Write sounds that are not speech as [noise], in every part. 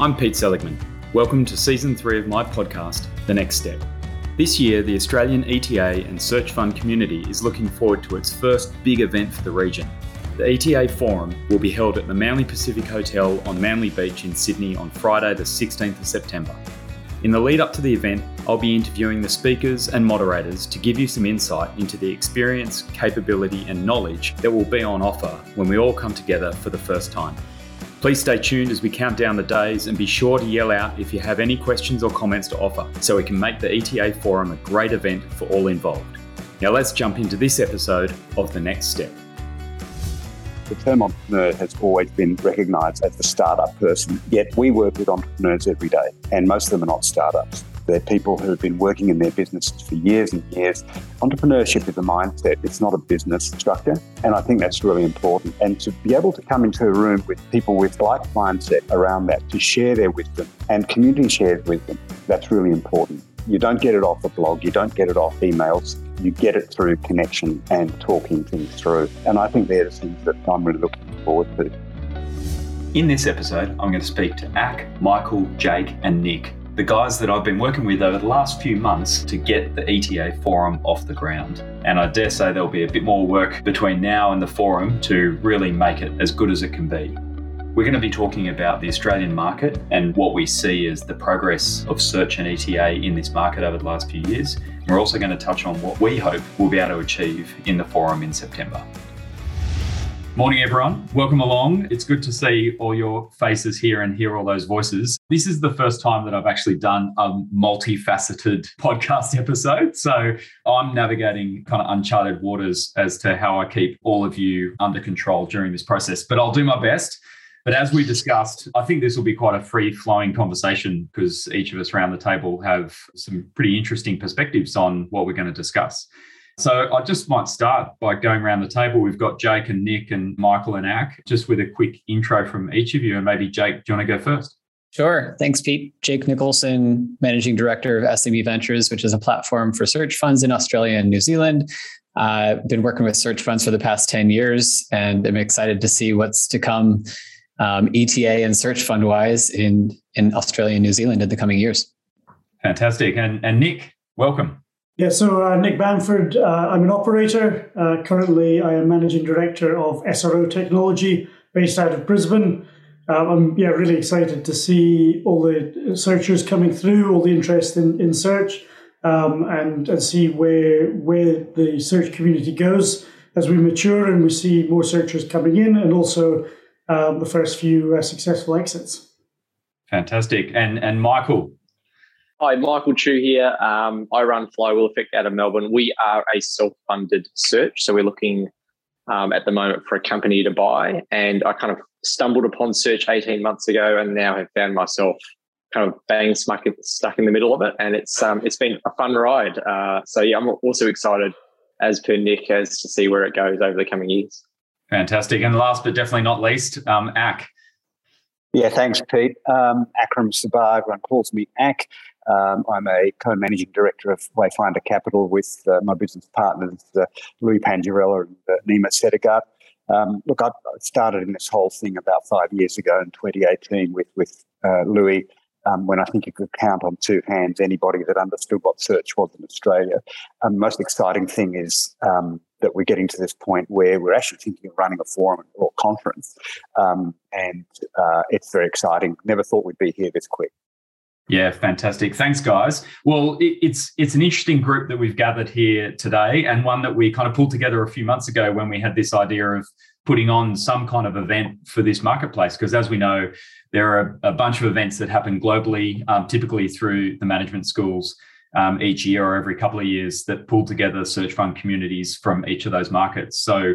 I'm Pete Seligman. Welcome to season three of my podcast, The Next Step. This year, the Australian ETA and Search Fund community is looking forward to its first big event for the region. The ETA Forum will be held at the Manly Pacific Hotel on Manly Beach in Sydney on Friday, the 16th of September. In the lead up to the event, I'll be interviewing the speakers and moderators to give you some insight into the experience, capability, and knowledge that will be on offer when we all come together for the first time. Please stay tuned as we count down the days and be sure to yell out if you have any questions or comments to offer so we can make the ETA Forum a great event for all involved. Now let's jump into this episode of The Next Step. The term entrepreneur has always been recognised as the startup person, yet we work with entrepreneurs every day, and most of them are not startups. They're people who have been working in their businesses for years and years. Entrepreneurship is a mindset, it's not a business structure. And I think that's really important. And to be able to come into a room with people with like mindset around that, to share their wisdom and community shares wisdom, that's really important. You don't get it off a blog, you don't get it off emails, you get it through connection and talking things through. And I think they're the things that I'm really looking forward to. In this episode, I'm going to speak to Ak, Michael, Jake, and Nick, the guys that I've been working with over the last few months to get the ETA forum off the ground. And I dare say there'll be a bit more work between now and the forum to really make it as good as it can be. We're going to be talking about the Australian market and what we see as the progress of search and ETA in this market over the last few years. We're also going to touch on what we hope we'll be able to achieve in the forum in September. Morning, everyone. Welcome along. It's good to see all your faces here and hear all those voices. This is the first time that I've actually done a multifaceted [laughs] podcast episode. So I'm navigating kind of uncharted waters as to how I keep all of you under control during this process, but I'll do my best. But as we discussed, I think this will be quite a free flowing conversation because each of us around the table have some pretty interesting perspectives on what we're going to discuss. So I just might start by going around the table. We've got Jake and Nick and Michael and Ak, just with a quick intro from each of you. And maybe Jake, do you want to go first? Sure. Thanks, Pete. Jake Nicholson, Managing Director of SME Ventures, which is a platform for search funds in Australia and New Zealand. I've uh, been working with search funds for the past 10 years, and I'm excited to see what's to come um, ETA and search fund wise in in Australia and New Zealand in the coming years. Fantastic, and and Nick, welcome. Yeah, so uh, Nick Bamford, uh, I'm an operator. Uh, currently, I am managing director of SRO Technology based out of Brisbane. Uh, I'm yeah really excited to see all the searchers coming through, all the interest in in search, um, and and see where where the search community goes as we mature and we see more searchers coming in, and also um, the first few uh, successful exits. Fantastic. And and Michael. Hi, Michael Chew here. Um, I run Flywheel Effect out of Melbourne. We are a self-funded search, so we're looking um, at the moment for a company to buy. And I kind of stumbled upon search 18 months ago, and now have found myself kind of bang stuck in the middle of it. And it's um, it's been a fun ride. Uh, so yeah, I'm also excited as per Nick as to see where it goes over the coming years. Fantastic. And last but definitely not least, um, Ak. Yeah, thanks, Pete. Um, Akram Sabbagh, everyone calls me Ak. Um, I'm a co-managing director of Wayfinder Capital with uh, my business partners, uh, Louis Pangarella and uh, Nima Sedaghat. Um, look, I started in this whole thing about five years ago in 2018 with with uh, Louis um, when I think you could count on two hands anybody that understood what search was in Australia. Um, the most exciting thing is um, that we're getting to this point where we're actually thinking of running a forum or conference, um, and uh, it's very exciting. Never thought we'd be here this quick. Yeah, fantastic. Thanks, guys. Well, it, it's it's an interesting group that we've gathered here today, and one that we kind of pulled together a few months ago when we had this idea of putting on some kind of event for this marketplace. Because as we know, there are a bunch of events that happen globally, um, typically through the management schools um, each year or every couple of years that pull together search fund communities from each of those markets. So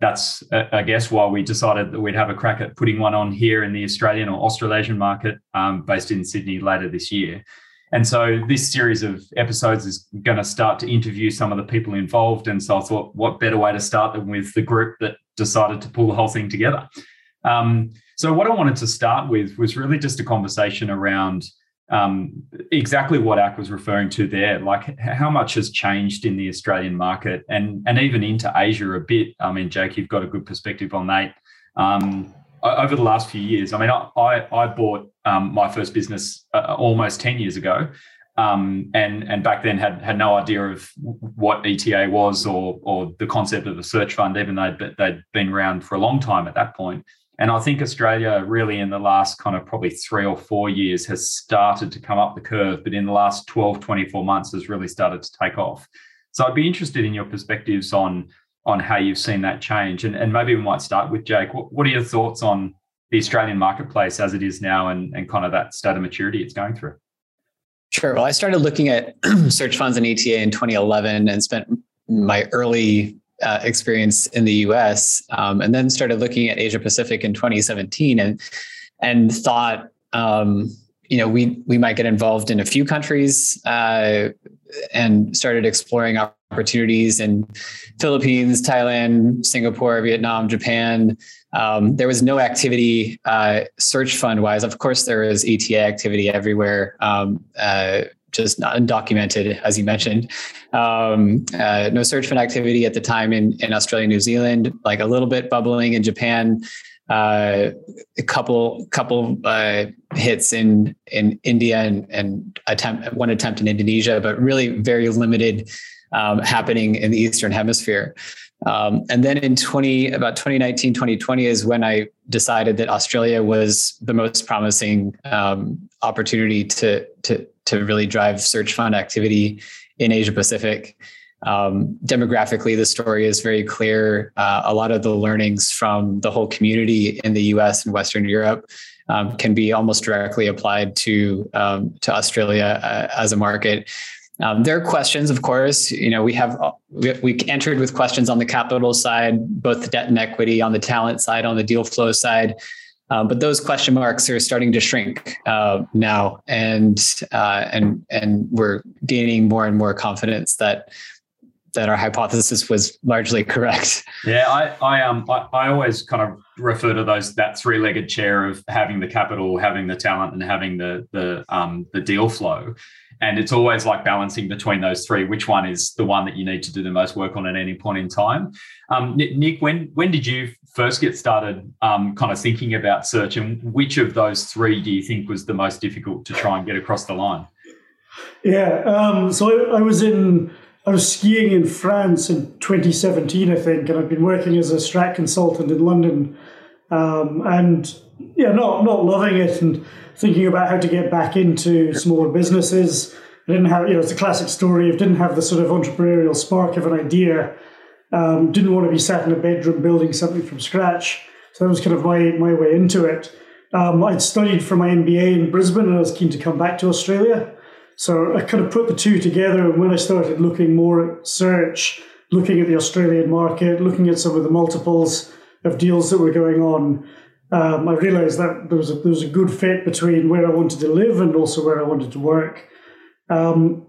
that's, uh, I guess, why we decided that we'd have a crack at putting one on here in the Australian or Australasian market um, based in Sydney later this year. And so this series of episodes is going to start to interview some of the people involved. And so I thought, what better way to start than with the group that decided to pull the whole thing together. Um, so, what I wanted to start with was really just a conversation around um, exactly what Ak was referring to there, like how much has changed in the Australian market and and even into Asia a bit. I mean, Jake, you've got a good perspective on that. Um, over the last few years. I mean, I I, bought um, my first business uh, almost ten years ago, um, and and back then had had no idea of what ETA was or or the concept of a search fund, even though they'd been around for a long time at that point. And I think Australia really in the last kind of probably three or four years has started to come up the curve, but in the last 12, 24 months has really started to take off. So I'd be interested in your perspectives on on how you've seen that change. And, and maybe we might start with Jake. What, what are your thoughts on the Australian marketplace as it is now and, and kind of that state of maturity it's going through? Sure. Well, I started looking at [clears throat] search funds and ETA in 2011 and spent my early uh, experience in the US um, and then started looking at Asia Pacific in 2017 and and thought um, you know we we might get involved in a few countries uh, and started exploring opportunities in Philippines, Thailand, Singapore, Vietnam, Japan. Um, there was no activity uh, search fund wise. Of course, there was ETA activity everywhere, um, uh, just not undocumented, as you mentioned. Um, uh, no search fund activity at the time in, in Australia, New Zealand, like a little bit bubbling in Japan. Uh, a couple couple uh, hits in in India and, and attempt one attempt in Indonesia, but really very limited um, happening in the Eastern Hemisphere. Um, and then in 20, about 2019, 2020 is when I decided that Australia was the most promising um, opportunity to, to, to really drive search fund activity in Asia Pacific. Um, demographically, the story is very clear. Uh, a lot of the learnings from the whole community in the US and Western Europe um, can be almost directly applied to, um, to Australia uh, as a market. Um, there are questions, of course. You know, we have we, we entered with questions on the capital side, both the debt and equity, on the talent side, on the deal flow side. Um, but those question marks are starting to shrink uh, now, and uh, and and we're gaining more and more confidence that that our hypothesis was largely correct. Yeah, I I um I, I always kind of refer to those that three legged chair of having the capital, having the talent, and having the the um the deal flow. And it's always like balancing between those three. Which one is the one that you need to do the most work on at any point in time? Um, Nick, when when did you first get started, um, kind of thinking about search, and which of those three do you think was the most difficult to try and get across the line? Yeah, um, so I, I was in I was skiing in France in 2017, I think, and I've been working as a strat consultant in London, um, and yeah, not not loving it and thinking about how to get back into smaller businesses. I didn't have, you know, it's a classic story of didn't have the sort of entrepreneurial spark of an idea. Um, didn't want to be sat in a bedroom building something from scratch. So that was kind of my my way into it. Um, I'd studied for my MBA in Brisbane, and I was keen to come back to Australia. So I kind of put the two together. And when I started looking more at search, looking at the Australian market, looking at some of the multiples of deals that were going on, um, I realized that there was, a, there was a good fit between where I wanted to live and also where I wanted to work. Um,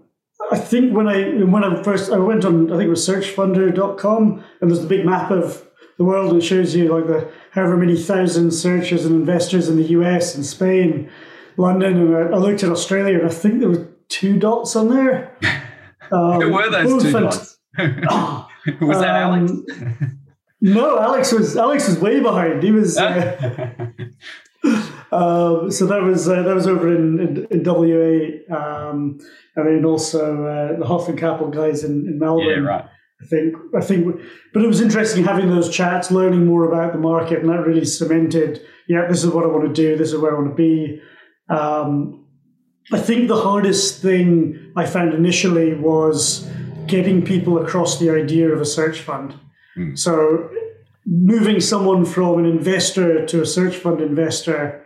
I think when I when I first I went on I think it was searchfunder.com and there's the big map of the world and it shows you like the however many thousand searchers and investors in the US and Spain, London, and I, I looked at Australia and I think there were two dots on there. [laughs] Um, Who were those two dots? [laughs] was that Alex? No, Alex was Alex was way behind. He was. Uh, [laughs] um, so that was uh, that was over in, in, in WA, um, and then also uh, the Hoffman Capital guys in, in Melbourne. Yeah, right. I think I think, but it was interesting having those chats, learning more about the market, and that really cemented. Yeah, this is what I want to do. This is where I want to be. Um, I think the hardest thing I found initially was getting people across the idea of a search fund. Mm. So moving someone from an investor to a search fund investor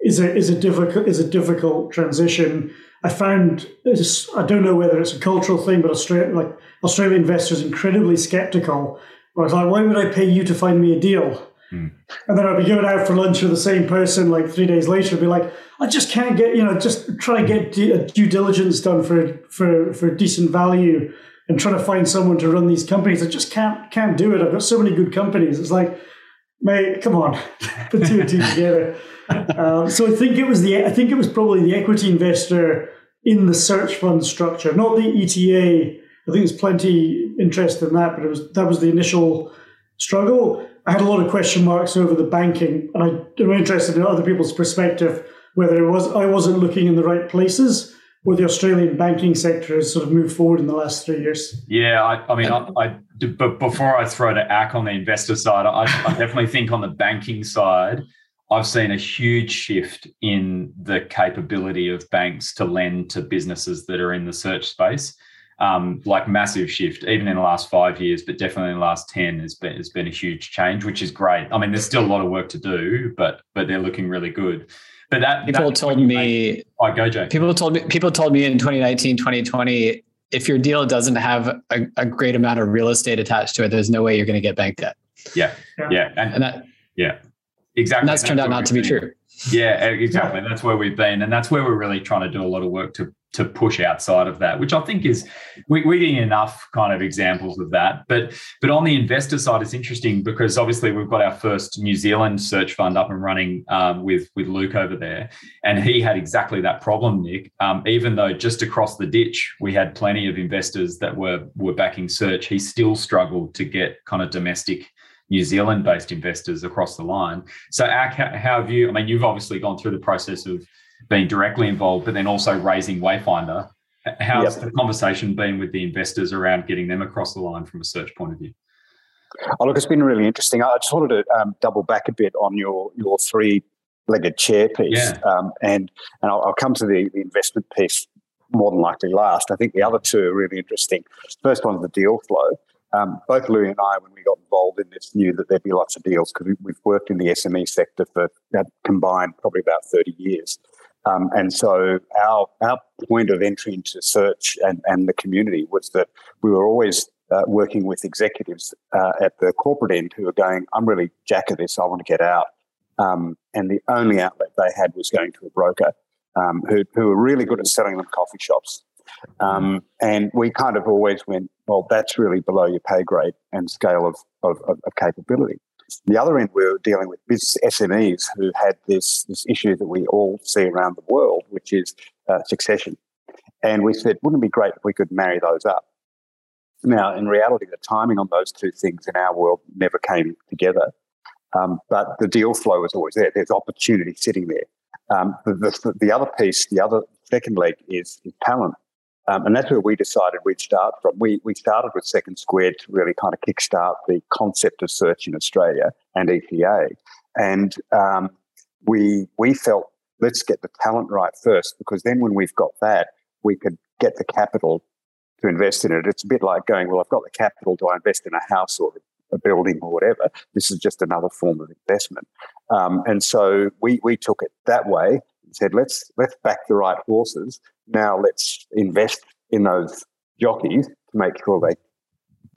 is a is a difficult is a difficult transition. I found I don't know whether it's a cultural thing, but Australia like Australian investors incredibly skeptical. I was like, why would I pay you to find me a deal? Mm. And then I'd be going out for lunch with the same person like three days later, be like, I just can't get, you know, just try to get due diligence done for for for decent value and trying to find someone to run these companies. I just can't can't do it. I've got so many good companies. It's like, mate, come on, [laughs] put two and two together. [laughs] Um, so I think it was the I think it was probably the equity investor in the search fund structure, not the ETA. I think there's plenty interest in that, but it was that was the initial struggle. I had a lot of question marks over the banking, and I'm interested in other people's perspective. Whether it was I wasn't looking in the right places, or the Australian banking sector has sort of moved forward in the last three years. Yeah, I, I mean, I, I, but before I throw to Ak on the investor side, I, I definitely think on the banking side, I've seen a huge shift in the capability of banks to lend to businesses that are in the search space um, like massive shift, even in the last five years, but definitely in the last ten has been has been a huge change, which is great. I mean, there's still a lot of work to do, but but they're looking really good. But that people that told me, oh, go Jay. People told me people told me in 2019, 2020, if your deal doesn't have a, a great amount of real estate attached to it, there's no way you're going to get bank debt. Yeah, yeah, yeah. And, and that yeah, exactly. And that's, that's turned out not to be true. Yeah, exactly. That's where we've been, and that's where we're really trying to do a lot of work to to push outside of that, which I think is we, we get enough kind of examples of that. But but on the investor side, it's interesting because obviously we've got our first New Zealand search fund up and running um, with with Luke over there, and he had exactly that problem, Nick. Um, even though just across the ditch we had plenty of investors that were were backing search, he still struggled to get kind of domestic New Zealand based investors across the line. So, how, how have you? I mean, you've obviously gone through the process of being directly involved, but then also raising Wayfinder. How's yep. the conversation been with the investors around getting them across the line from a search point of view? Oh, look, it's been really interesting. I just wanted to um, double back a bit on your your three legged chair piece, yeah. um, and and I'll, I'll come to the, the investment piece more than likely last. I think the other two are really interesting. First one's the deal flow. Um, both Louis and I, when we got involved in this, knew that there'd be lots of deals because we've worked in the SME sector for that combined probably about 30 years. Um, and so our our point of entry into search and, and the community was that we were always uh, working with executives uh, at the corporate end who were going, I'm really jack of this, I want to get out. Um, and the only outlet they had was going to a broker um, who, who were really good at selling them coffee shops. Um, and we kind of always went, well, that's really below your pay grade and scale of, of, of, of capability. The other end, we were dealing with business SMEs who had this, this issue that we all see around the world, which is uh, succession. And we said, wouldn't it be great if we could marry those up? Now, in reality, the timing on those two things in our world never came together. Um, but the deal flow was always there. There's opportunity sitting there. Um, the, the, the, other piece, the other second leg is, is talent. Um, and that's where we decided we'd start from. We, we started with Second Squared to really kind of kickstart the concept of search in Australia and ETA. And um, we, we felt let's get the talent right first, because then when we've got that, we could get the capital to invest in it. It's a bit like going, well, I've got the capital, do I invest in a house or a building or whatever? This is just another form of investment. Um, and so we, we took it that way said, let's, let's back the right horses now let's invest in those jockeys to make sure they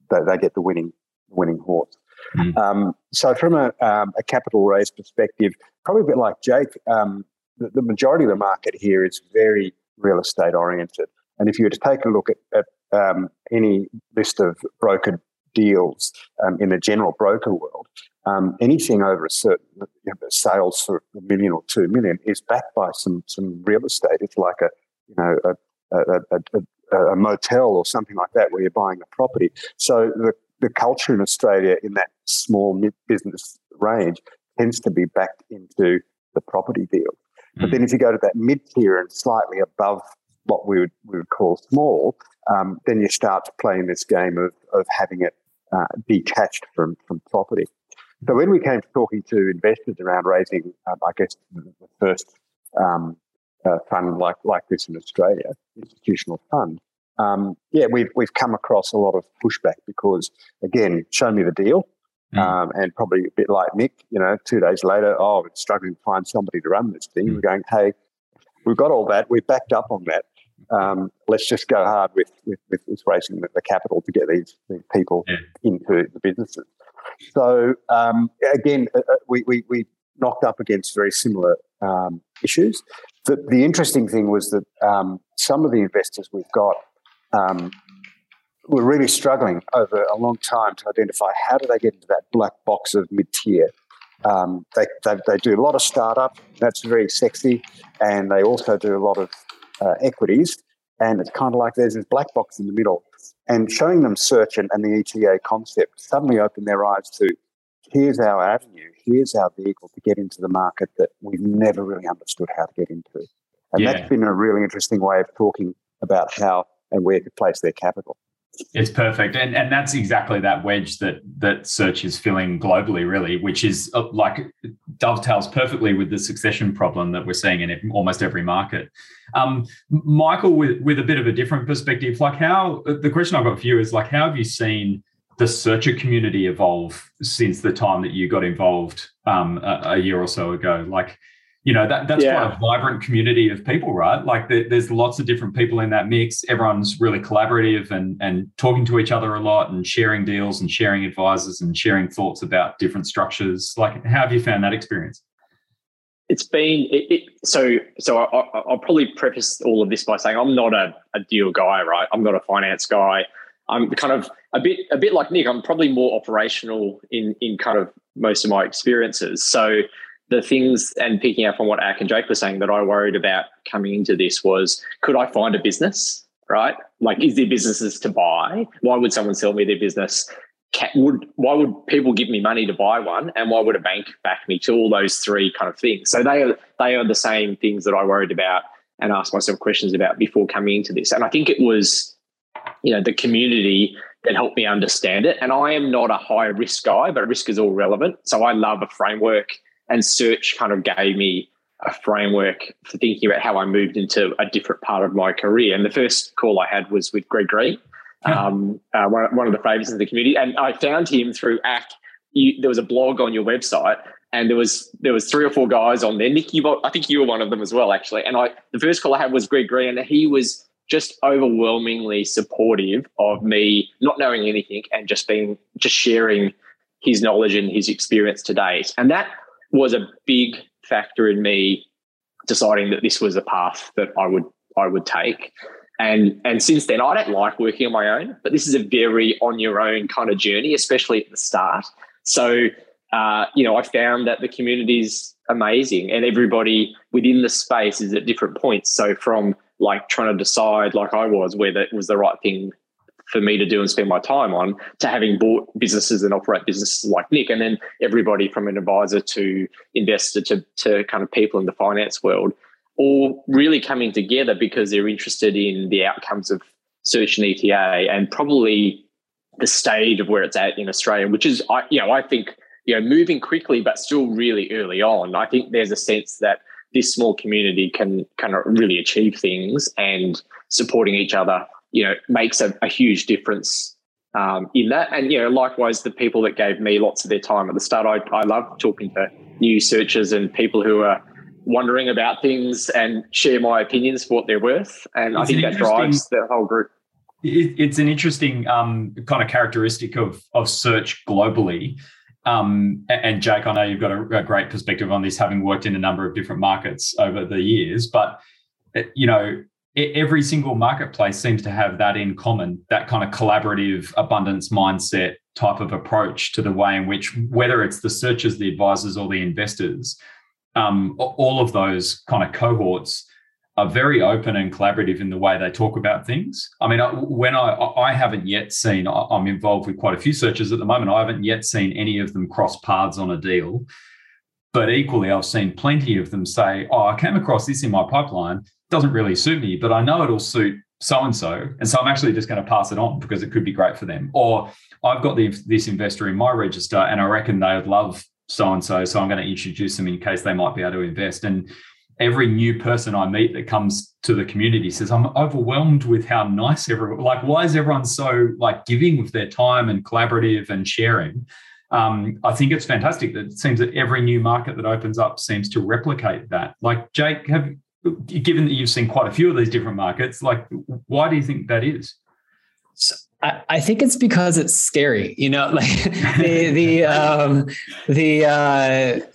they, they get the winning winning horse. Mm. Um, so, from a, um, a, capital raise perspective, probably a bit like Jake, um, the, the, majority of the market here is very real estate oriented. And if you were to take a look at, at um, any list of brokered deals um, in the general broker world, um, anything over a certain you know, sales for a million or two million is backed by some some real estate. It's like a you know, a, a, a, a, motel or something like that where you're buying a property. So the, the culture in Australia in that small mid business range tends to be backed into the property deal. Mm. But then if you go to that mid tier and slightly above what we would, we would call small, um, then you start to play in this game of, of having it uh, detached from, from property. So when we came to talking to investors around raising, um, I guess, the first um, uh, fund like like this in Australia, institutional fund. Um, yeah, we've we've come across a lot of pushback because again, show me the deal, mm. um, and probably a bit like Nick, you know, two days later, oh, we're struggling to find somebody to run this thing. Mm. We're going, hey, we've got all that, we're backed up on that. Um, let's just go hard with with, with, with raising the, the, capital to get these, these people yeah. into the businesses. So um, again, uh, uh, we, we we knocked up against very similar um, issues. The, the interesting thing was that um, some of the investors we've got um, were really struggling over a long time to identify how do they get into that black box of mid tier. Um, they, they, they, do a lot of startup, that's very sexy, and they also do a lot of uh, equities. And it's kind of like there's this black box in the middle. And showing them search and, and the ETA concept suddenly opened their eyes to here's our avenue, here's our vehicle to get into the market that we've never really understood how to get into. And yeah. that's been a really interesting way of talking about how and where to place their capital. It's perfect, and and that's exactly that wedge that that search is filling globally, really, which is uh, like dovetails perfectly with the succession problem that we're seeing in almost every market. Um, Michael, with with a bit of a different perspective, like how the question I've got for you is like, how have you seen the searcher community evolve since the time that you got involved um, a, a year or so ago? Like, you know that that's yeah. quite a vibrant community of people right? Like there, there's lots of different people in that mix. Everyone's really collaborative and and talking to each other a lot and sharing deals and sharing advisors and sharing thoughts about different structures. Like how have you found that experience? It's been it, it, so so I, will probably preface all of this by saying i'm not a, a deal guy right? I'm not a finance guy. I'm kind of a bit a bit like nick. I'm probably more operational in in kind of most of my experiences. So the things and picking up on what Ak and Jake were saying that I worried about coming into this was could I find a business, right? Like, is there businesses to buy? Why would someone sell me their business? Would why would people give me money to buy one, and why would a bank back me to all those three kind of things? So they are they are the same things that I worried about and asked myself questions about before coming into this. And I think it was, you know, the community that helped me understand it. And I am not a high risk guy, but risk is all relevant. So I love a framework and search kind of gave me a framework for thinking about how I moved into a different part of my career. And the first call I had was with Greg Green, um, uh, one, one, of the favourites in the community. And I found him through Ak. You, there was a blog on your website, and there was there was three or four guys on there. Nick, you, I think you were one of them as well, actually. And I the first call I had was Greg Green, and he was just overwhelmingly supportive of me not knowing anything and just being just sharing his knowledge and his experience to date. And that was a big factor in me deciding that this was a path that I would I would take. And and since then, I don't like working on my own, but this is a very on your own kind of journey, especially at the start. So, uh, you know, I found that the community is amazing, and everybody within the space is at different points. So, from like trying to decide, like I was, whether it was the right thing for me to do and spend my time on to having bought businesses and operate businesses like Nick. And then everybody from an advisor to investor to, to kind of people in the finance world all really coming together because they're interested in the outcomes of search and ETA and probably the stage of where it's at in Australia, which is, I, you know, I think, you know, moving quickly, but still really early on. I think there's a sense that this small community can kind of really achieve things and supporting each other you know, makes a, a huge difference um, in that. And, you know, likewise, the people that gave me lots of their time at the start, I, I love talking to new searchers and people who are wondering about things and share my opinions for what they're worth. And it's I think that drives the whole group. It, it's an interesting um, kind of characteristic of, of search globally. Um, and Jake, I know you've got a, a, great perspective on this, having worked in a number of different markets over the years. But you know, every single marketplace seems to have that in common that kind of collaborative abundance mindset type of approach to the way in which whether it's the searchers the advisors or the investors um, all of those kind of cohorts are very open and collaborative in the way they talk about things. I mean, when I I haven't yet seen, I'm involved with quite a few searchers at the moment. I haven't yet seen any of them cross paths on a deal, but equally, I've seen plenty of them say, "Oh, I came across this in my pipeline doesn't really suit me, but I know it'll suit so and so. And so I'm actually just going to pass it on because it could be great for them. Or I've got the, this investor in my register and I reckon they would love so and so. So I'm going to introduce them in case they might be able to invest. And every new person I meet that comes to the community says, I'm overwhelmed with how nice everyone, like, why is everyone so like giving with their time and collaborative and sharing? Um, I think it's fantastic that it seems that every new market that opens up seems to replicate that. Like Jake, have given that you've seen quite a few of these different markets, like why do you think that is? So I, think it's because it's scary, you know, [laughs] like the the um, the uh,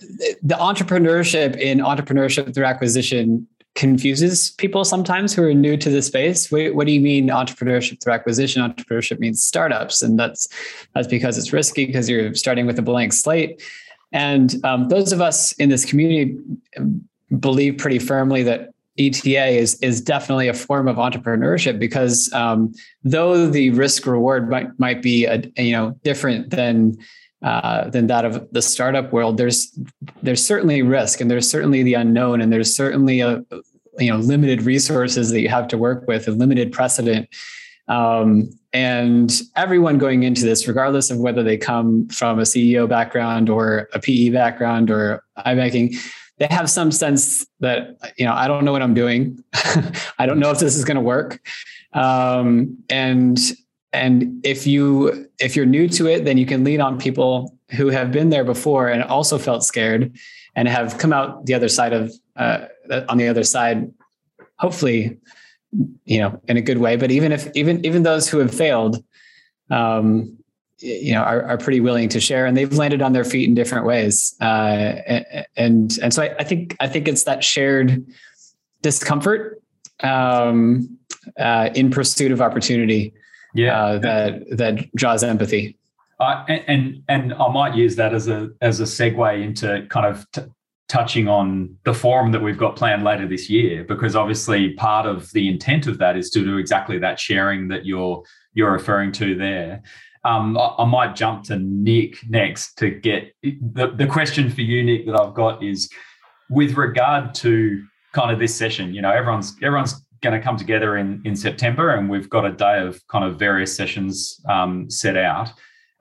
the entrepreneurship in entrepreneurship through acquisition confuses people sometimes who are new to the space. What, what, do you mean entrepreneurship through acquisition? Entrepreneurship means startups, and that's that's because it's risky because you're starting with a blank slate. And um, those of us in this community believe pretty firmly that ETA is is definitely a form of entrepreneurship because um, though the risk reward might might be a, you know different than uh, than that of the startup world. There's there's certainly risk, and there's certainly the unknown, and there's certainly a you know limited resources that you have to work with, and limited precedent. Um, and everyone going into this, regardless of whether they come from a CEO background or a PE background or iBanking, they have some sense that you know I don't know what I'm doing. [laughs] I don't know if this is going to work. Um, and and if you if you're new to it then you can lean on people who have been there before and also felt scared and have come out the other side of uh, on the other side hopefully you know in a good way but even if even even those who have failed um, you know are, are pretty willing to share and they've landed on their feet in different ways. Uh, and and so I, I, think i think it's that shared discomfort um, uh, in pursuit of opportunity yeah. uh, that that draws empathy. Uh, and, and, and I might use that as a as a segue into kind of t- touching on the forum that we've got planned later this year, because obviously part of the intent of that is to do exactly that sharing that you're you're referring to there. Um, I, I, might jump to Nick next to get the, the question for you, Nick, that I've got is with regard to kind of this session. You know, everyone's everyone's going to come together in in September, and we've got a day of kind of various sessions um, set out.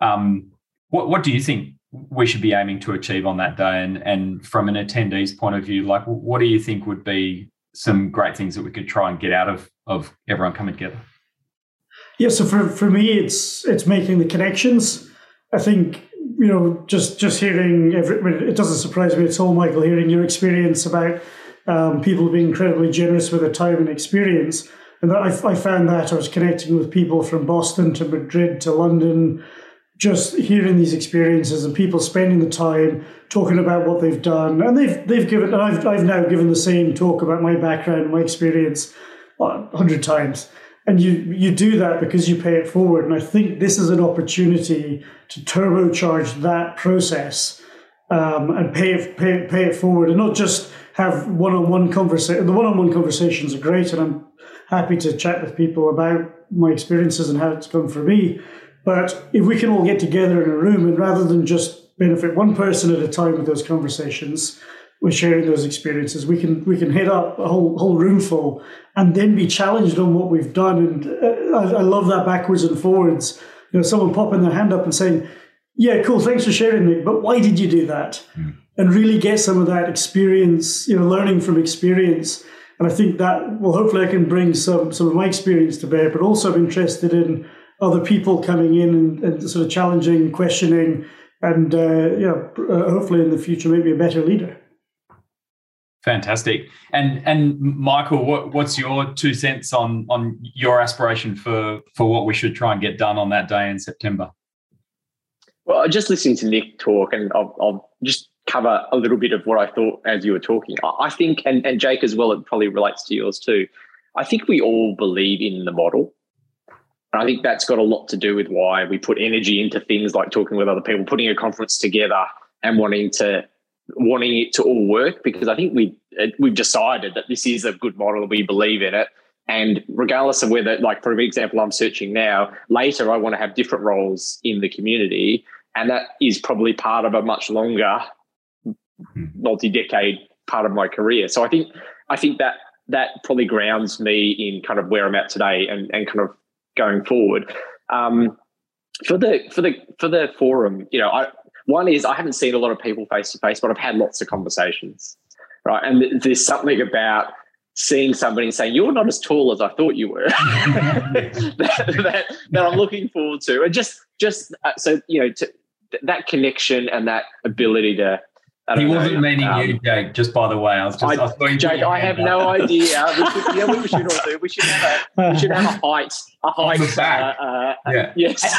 Um, what what do you think we should be aiming to achieve on that day? And and from an attendee's point of view, like what do you think would be some great things that we could try and get out of of everyone coming together? Yeah, so for, for me, it's it's making the connections. I think you know just just hearing every, it doesn't surprise me at all, Michael, hearing your experience about um, people being incredibly generous with their time and experience. And I, I found that I was connecting with people from Boston to Madrid to London, just hearing these experiences and people spending the time talking about what they've done. And they've they've given, and I've, I've now given the same talk about my background, my experience a hundred times. And you you do that because you pay it forward. And I think this is an opportunity to turbocharge that process um, and pay it, pay, pay it forward and not just have one-on-one conversation. The one-on-one conversations are great, and I'm happy to chat with people about my experiences and how it's gone for me. But if we can all get together in a room and rather than just benefit one person at a time with those conversations, we're sharing those experiences. We can we can hit up a whole whole room full and then be challenged on what we've done. And uh, I, I, love that backwards and forwards. You know, someone popping their hand up and saying, "Yeah, cool, thanks for sharing, Nick. But why did you do that?" Mm and really get some of that experience, you know, learning from experience. And I think that, well, hopefully I can bring some, some of my experience to bear, but also I'm interested in other people coming in and, and sort of challenging, questioning, and, uh, you know, uh, hopefully in the future, maybe a better leader. Fantastic. And and Michael, what, what's your two cents on on your aspiration for for what we should try and get done on that day in September? Well, just listening to Nick talk, and I'll, I'll just cover a little bit of what I thought as you were talking. I think, and, and Jake as well, it probably relates to yours too. I think we all believe in the model. And I think that's got a lot to do with why we put energy into things like talking with other people, putting a conference together and wanting to wanting it to all work because I think we we've decided that this is a good model, we believe in it. And regardless of whether, like for example, I'm searching now, later I want to have different roles in the community. And that is probably part of a much longer multi-decade part of my career. So I think I think that that probably grounds me in kind of where I'm at today and, and kind of going forward. Um, for the for the for the forum, you know, I one is I haven't seen a lot of people face to face, but I've had lots of conversations, right? And there's something about seeing somebody and saying you're not as tall as I thought you were [laughs] that, that, that, I'm looking forward to, and just just uh, so you know to, that connection and that ability to he wasn't meaning um, you, Jake. Just by the way, I was just. I, I Jake, I have no idea. [laughs] We should, yeah, we should all do. We should have a. We should have a height. A height. Uh, uh, yeah. Yes.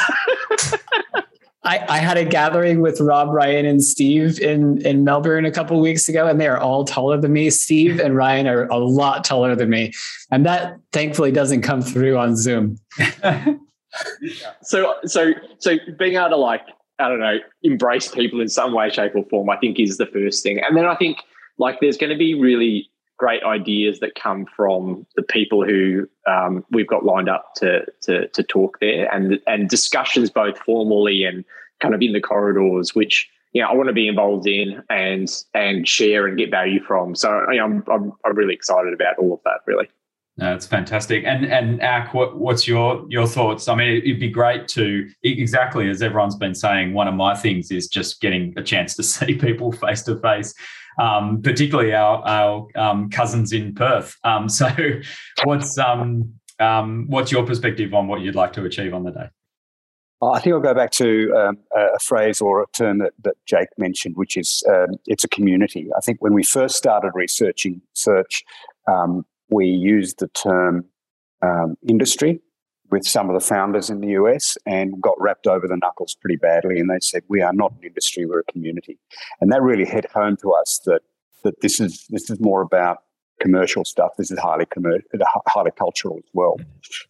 [laughs] I, I had a gathering with Rob, Ryan, and Steve in, in Melbourne a couple weeks ago, and they are all taller than me. Steve and Ryan are a lot taller than me, and that thankfully doesn't come through on Zoom. [laughs] [laughs] so, so, so being able to like I don't know, embrace people in some way, shape, or form, I think is the first thing. And then I think like there's going to be really great ideas that come from the people who um, we've got lined up to, to to talk there, and and discussions both formally and kind of in the corridors, which you know I want to be involved in and and share and get value from. So you know, I'm, I'm I'm really excited about all of that. Really. That's fantastic. And and Ak, what, what's your your thoughts? I mean, it'd be great to exactly as everyone's been saying. One of my things is just getting a chance to [laughs] see people face to face, particularly our our um, cousins in Perth. Um, so, [laughs] what's um, um, what's your perspective on what you'd like to achieve on the day? I think I'll go back to um, a phrase or a term that, that Jake mentioned, which is um, it's a community. I think when we first started researching search, um, we used the term um, industry with some of the founders in the US and got wrapped over the knuckles pretty badly. And they said, "We are not an industry; we're a community." And that really hit home to us that that this is this is more about commercial stuff. This is highly commercial, highly cultural as well.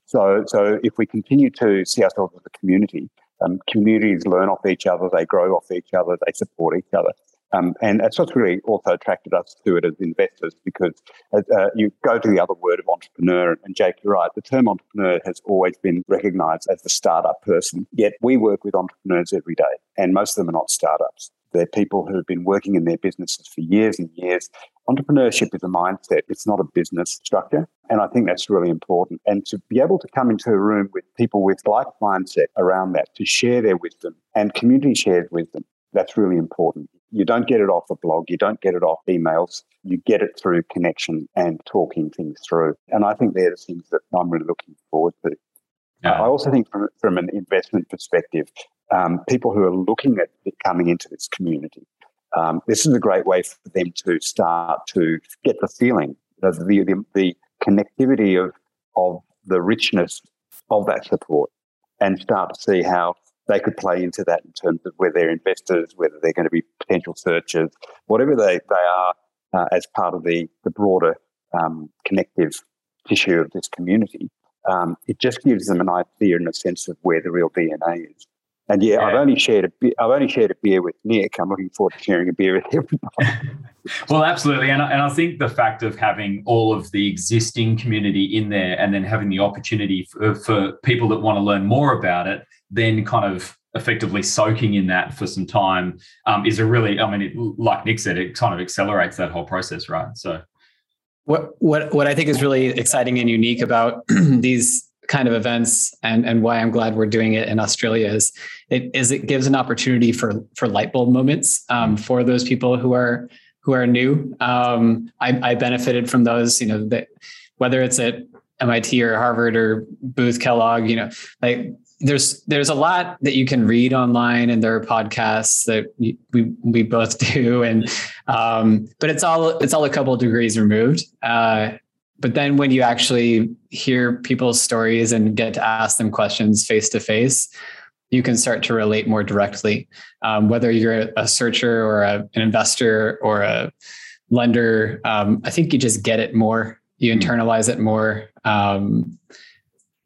So, so if we continue to see ourselves as a community, um, communities learn off each other, they grow off each other, they support each other. Um, and that's what's really also attracted us to it as investors because uh, uh, you go to the other word of entrepreneur, and Jake, you're right, the term entrepreneur has always been recognized as the startup person. Yet we work with entrepreneurs every day, and most of them are not startups. They're people who have been working in their businesses for years and years. Entrepreneurship is a mindset, it's not a business structure. And I think that's really important. And to be able to come into a room with people with like mindset around that, to share their wisdom and community shared wisdom, that's really important. You don't get it off a blog, you don't get it off emails, you get it through connection and talking things through. And I think they're the things that I'm really looking forward to. Yeah. I also think from, from an investment perspective, um, people who are looking at coming into this community. Um, this is a great way for them to start to get the feeling the, the, the connectivity of, of the richness of that support and start to see how they could play into that in terms of whether they're investors, whether they're going to be potential searchers, whatever they, they are uh, as part of the, the broader um, connective tissue of this community. Um, it just gives them an idea and a sense of where the real DNA is. And yeah, yeah, I've only shared a be- I've only shared a beer with Nick. I'm looking forward to sharing a beer with everybody. [laughs] well, absolutely, and and I think the fact of having all of the existing community in there, and then having the opportunity for, for people that want to learn more about it, then kind of effectively soaking in that for some time um, is a really, I mean, it, like Nick said, it kind of accelerates that whole process, right? So. What, what what I think is really exciting and unique about [clears throat] these kind of events and, and why I'm glad we're doing it in Australia is it is it gives an opportunity for for light bulb moments um, for those people who are who are new. Um, I, I benefited from those, you know, that whether it's at MIT or Harvard or Booth Kellogg, you know, like there's there's a lot that you can read online and there are podcasts that we we both [laughs] do and um, but it's all it's all a couple degrees removed. Uh, but then when you actually hear people's stories and get to ask them questions face to face you can start to relate more directly. Um, whether you're a searcher or a, an investor or a lender um, i think you just get it more. You hmm. internalize it more. Um,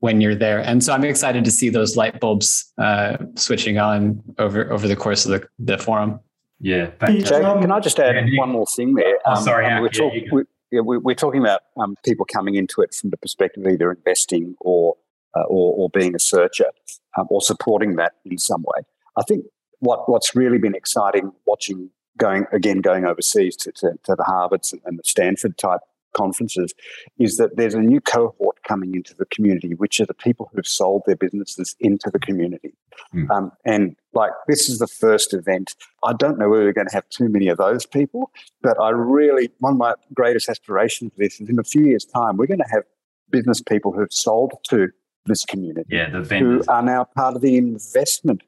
when you're there. And so i'm excited to see those light bulbs uh, switching on over over the course of the, the forum. Yeah Jake, can i just add yeah, one more thing there? Oh, sorry um, we're, talk, we, yeah, we're talking about um, people coming into it from the perspective of either investing or uh, or, or, being a searcher um, or supporting that in some way. I think what what's really been exciting watching going again going overseas to, to, to the Harvards and the Stanford type conferences is that there's a new cohort coming into the community, which are the people who've sold their businesses into the community. Mm. Um, and like this is the first event. I don't know whether we're going to have too many of those people, but I really, one of my greatest aspirations for this is in a few years' time, we're going to have business people who've sold to this community. Yeah, the vendors. Who are now part of the investment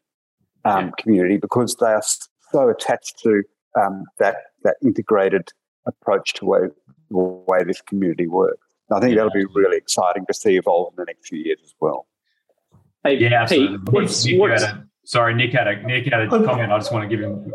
um, yeah. community because they are so attached to um, that, that integrated approach to the way this community works. And I think yeah. that'll be really exciting to see evolve in the next few years as well. Hey, yeah, absolutely. Hey, what's, Nick what's, had a, sorry, Nick had a Nick had a um, comment. I just want to give him.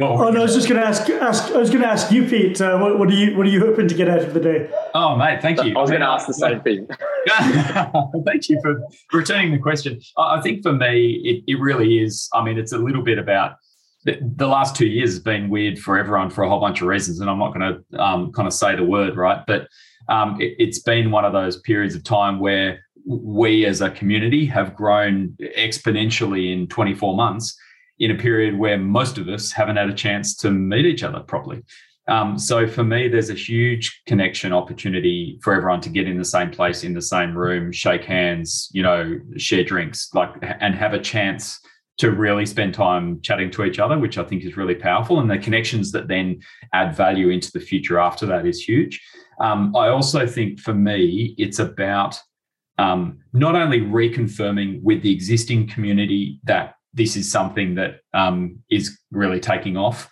oh no, I was just going to ask. Ask. I was going to ask you, Pete. Uh, what, what, are you What are you hoping to get out of the day? Oh, mate, thank you. I was going to ask the same thing. [laughs] thank you for returning the question. I think for me, it, it really is. I mean, it's a little bit about the, last two years has been weird for everyone for a whole bunch of reasons, and I'm not going to um, kind of say the word right, but um, it, has been one of those periods of time where we as a community have grown exponentially in 24 months. in a period where most of us haven't had a chance to meet each other properly. Um, so for me, there's a huge connection opportunity for everyone to get in the same place, in the same room, shake hands, you know, share drinks, like, and have a chance to really spend time chatting to each other, which I think is really powerful. And the connections that then add value into the future after that is huge. Um, I also think for me, it's about um, not only reconfirming with the existing community that this is something that um, is really taking off.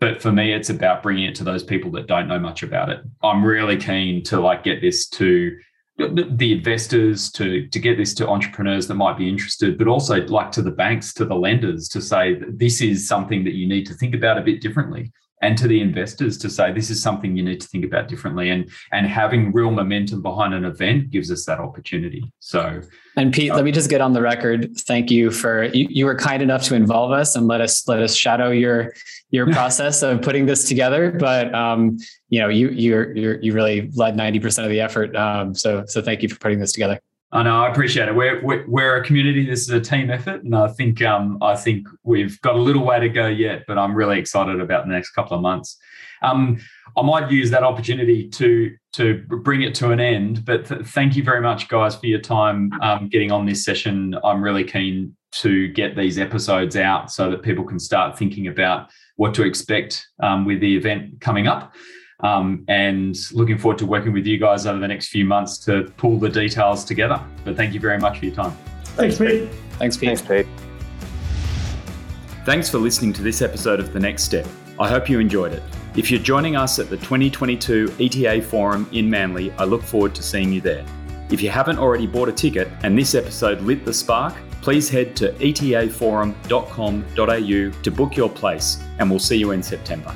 But for me, it's about bringing it to those people that don't know much about it. I'm really keen to like get this to the investors to to get this to entrepreneurs that might be interested but also like to the banks to the lenders to say this is something that you need to think about a bit differently and to the investors to say this is something you need to think about differently and and having real momentum behind an event gives us that opportunity. So and pete uh, let me just get on the record. Thank you for you, you were kind enough to involve us and let us let us shadow your your [laughs] process of putting this together. But um you know you you're, you're you really led 90% of the effort. Um so so thank you for putting this together I know, I appreciate it. We're, we're, a community. This is a team effort, and I think um, I think we've got a little way to go yet. But I'm really excited about the next couple of months. Um, I might use that opportunity to to bring it to an end. But th- thank you very much, guys, for your time um, getting on this session. I'm really keen to get these episodes out so that people can start thinking about what to expect um, with the event coming up. Um, and looking forward to working with you guys over the next few months to pull the details together. But thank you very much for your time. Thanks, Pete. Thanks, Pete. Thanks, Pete. Thanks for listening to this episode of The Next Step. I hope you enjoyed it. If you're joining us at the 2022 ETA Forum in Manly, I look forward to seeing you there. If you haven't already bought a ticket and this episode lit the spark, please head to etaforum.com.au to book your place, and we'll see you in September.